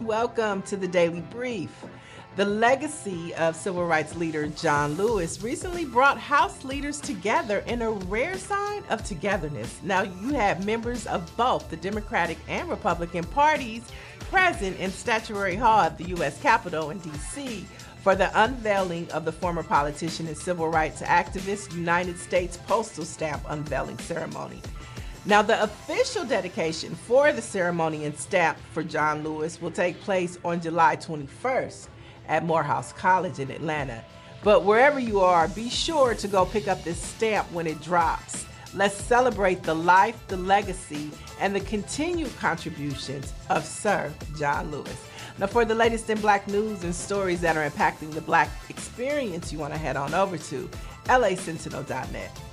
Welcome to the Daily Brief. The legacy of civil rights leader John Lewis recently brought House leaders together in a rare sign of togetherness. Now, you have members of both the Democratic and Republican parties present in Statuary Hall at the U.S. Capitol in D.C. for the unveiling of the former politician and civil rights activist United States Postal Stamp unveiling ceremony. Now, the official dedication for the ceremony and stamp for John Lewis will take place on July 21st at Morehouse College in Atlanta. But wherever you are, be sure to go pick up this stamp when it drops. Let's celebrate the life, the legacy, and the continued contributions of Sir John Lewis. Now, for the latest in black news and stories that are impacting the black experience, you want to head on over to lasentinel.net.